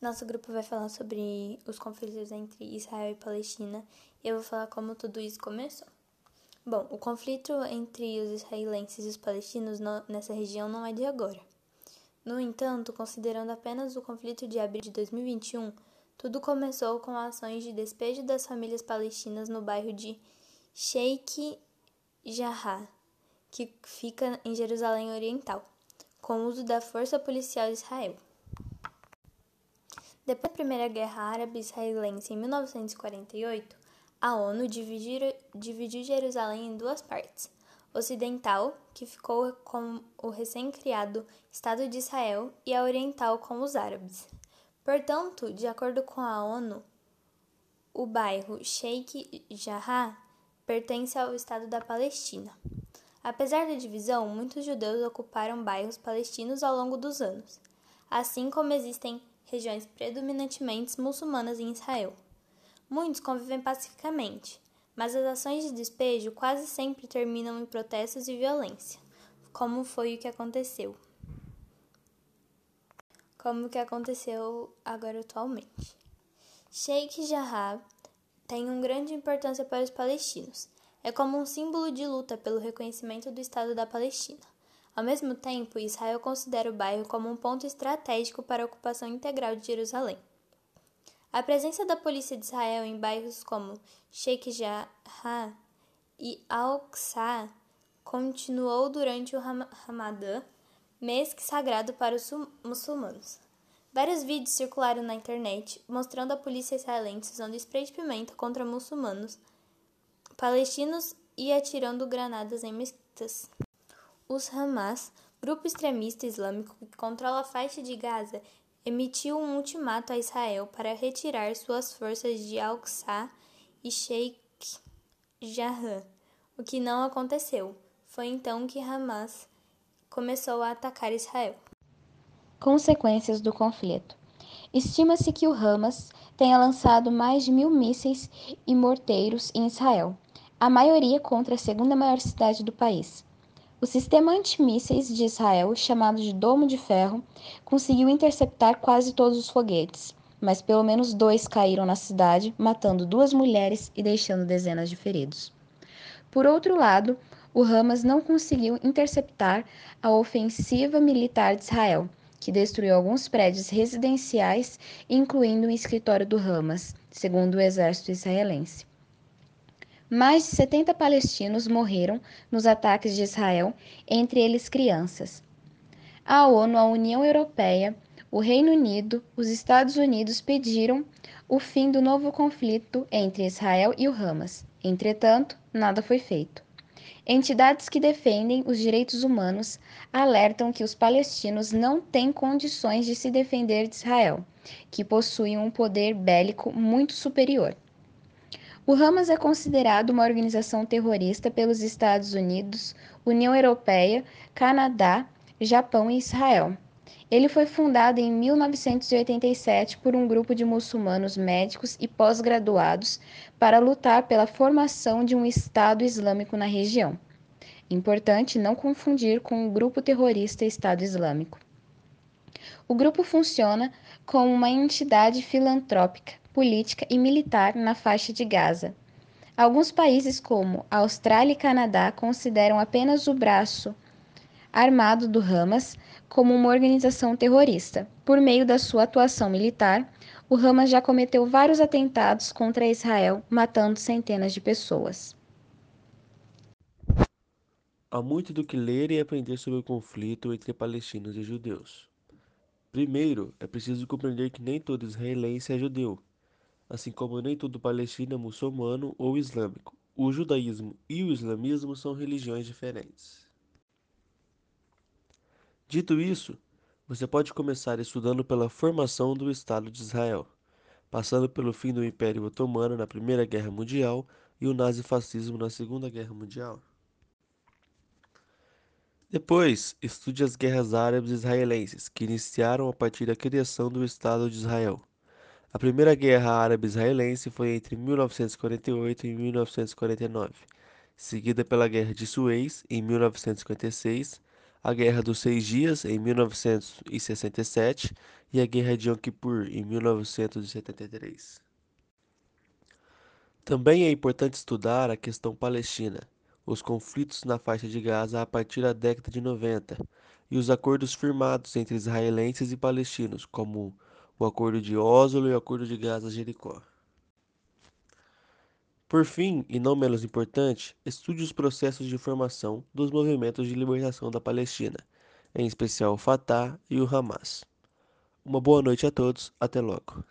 Nosso grupo vai falar sobre os conflitos entre Israel e Palestina e eu vou falar como tudo isso começou. Bom, o conflito entre os israelenses e os palestinos nessa região não é de agora. No entanto, considerando apenas o conflito de abril de 2021, tudo começou com ações de despejo das famílias palestinas no bairro de Sheikh Jarrah, que fica em Jerusalém Oriental, com o uso da força policial de Israel. Depois da Primeira Guerra Árabe-Israelense em 1948, a ONU dividiu, dividiu Jerusalém em duas partes: ocidental, que ficou com o recém-criado Estado de Israel, e a oriental com os árabes. Portanto, de acordo com a ONU, o bairro Sheikh Jarrah pertence ao Estado da Palestina. Apesar da divisão, muitos judeus ocuparam bairros palestinos ao longo dos anos, assim como existem regiões predominantemente muçulmanas em Israel. Muitos convivem pacificamente, mas as ações de despejo quase sempre terminam em protestos e violência, como foi o que aconteceu. Como o que aconteceu agora atualmente. Sheikh Jarrah tem uma grande importância para os palestinos. É como um símbolo de luta pelo reconhecimento do Estado da Palestina. Ao mesmo tempo, Israel considera o bairro como um ponto estratégico para a ocupação integral de Jerusalém. A presença da polícia de Israel em bairros como Sheikh Jarrah e Al-Aqsa continuou durante o Ramadã, mês sagrado para os muçulmanos. Vários vídeos circularam na internet mostrando a polícia israelense usando spray de pimenta contra muçulmanos palestinos e atirando granadas em mesquitas. Os Hamas, grupo extremista islâmico que controla a faixa de Gaza, emitiu um ultimato a Israel para retirar suas forças de Al-Aqsa e Sheikh Jarrah, o que não aconteceu. Foi então que Hamas começou a atacar Israel. Consequências do conflito. Estima-se que o Hamas tenha lançado mais de mil mísseis e morteiros em Israel, a maioria contra a segunda maior cidade do país. O sistema antimísseis de Israel, chamado de Domo de Ferro, conseguiu interceptar quase todos os foguetes, mas pelo menos dois caíram na cidade, matando duas mulheres e deixando dezenas de feridos. Por outro lado, o Hamas não conseguiu interceptar a ofensiva militar de Israel, que destruiu alguns prédios residenciais, incluindo o escritório do Hamas, segundo o exército israelense. Mais de 70 palestinos morreram nos ataques de Israel, entre eles crianças. A ONU, a União Europeia, o Reino Unido, os Estados Unidos pediram o fim do novo conflito entre Israel e o Hamas. Entretanto, nada foi feito. Entidades que defendem os direitos humanos alertam que os palestinos não têm condições de se defender de Israel, que possui um poder bélico muito superior. O Hamas é considerado uma organização terrorista pelos Estados Unidos, União Europeia, Canadá, Japão e Israel. Ele foi fundado em 1987 por um grupo de muçulmanos médicos e pós-graduados para lutar pela formação de um Estado Islâmico na região. Importante não confundir com o grupo terrorista Estado Islâmico. O grupo funciona como uma entidade filantrópica política e militar na faixa de Gaza. Alguns países, como Austrália e Canadá, consideram apenas o braço armado do Hamas como uma organização terrorista. Por meio da sua atuação militar, o Hamas já cometeu vários atentados contra Israel, matando centenas de pessoas. Há muito do que ler e aprender sobre o conflito entre palestinos e judeus. Primeiro, é preciso compreender que nem todo israelense é judeu assim como nem todo palestino é muçulmano ou islâmico. O judaísmo e o islamismo são religiões diferentes. Dito isso, você pode começar estudando pela formação do Estado de Israel, passando pelo fim do Império Otomano na Primeira Guerra Mundial e o nazifascismo na Segunda Guerra Mundial. Depois, estude as guerras árabes israelenses, que iniciaram a partir da criação do Estado de Israel. A Primeira Guerra Árabe-Israelense foi entre 1948 e 1949, seguida pela Guerra de Suez em 1956, a Guerra dos Seis Dias, em 1967, e a Guerra de Yom Kippur, em 1973. Também é importante estudar a questão palestina, os conflitos na faixa de Gaza a partir da década de 90 e os acordos firmados entre israelenses e palestinos, como o Acordo de Oslo e o Acordo de Gaza-Jericó. Por fim, e não menos importante, estude os processos de formação dos movimentos de libertação da Palestina, em especial o Fatah e o Hamas. Uma boa noite a todos, até logo.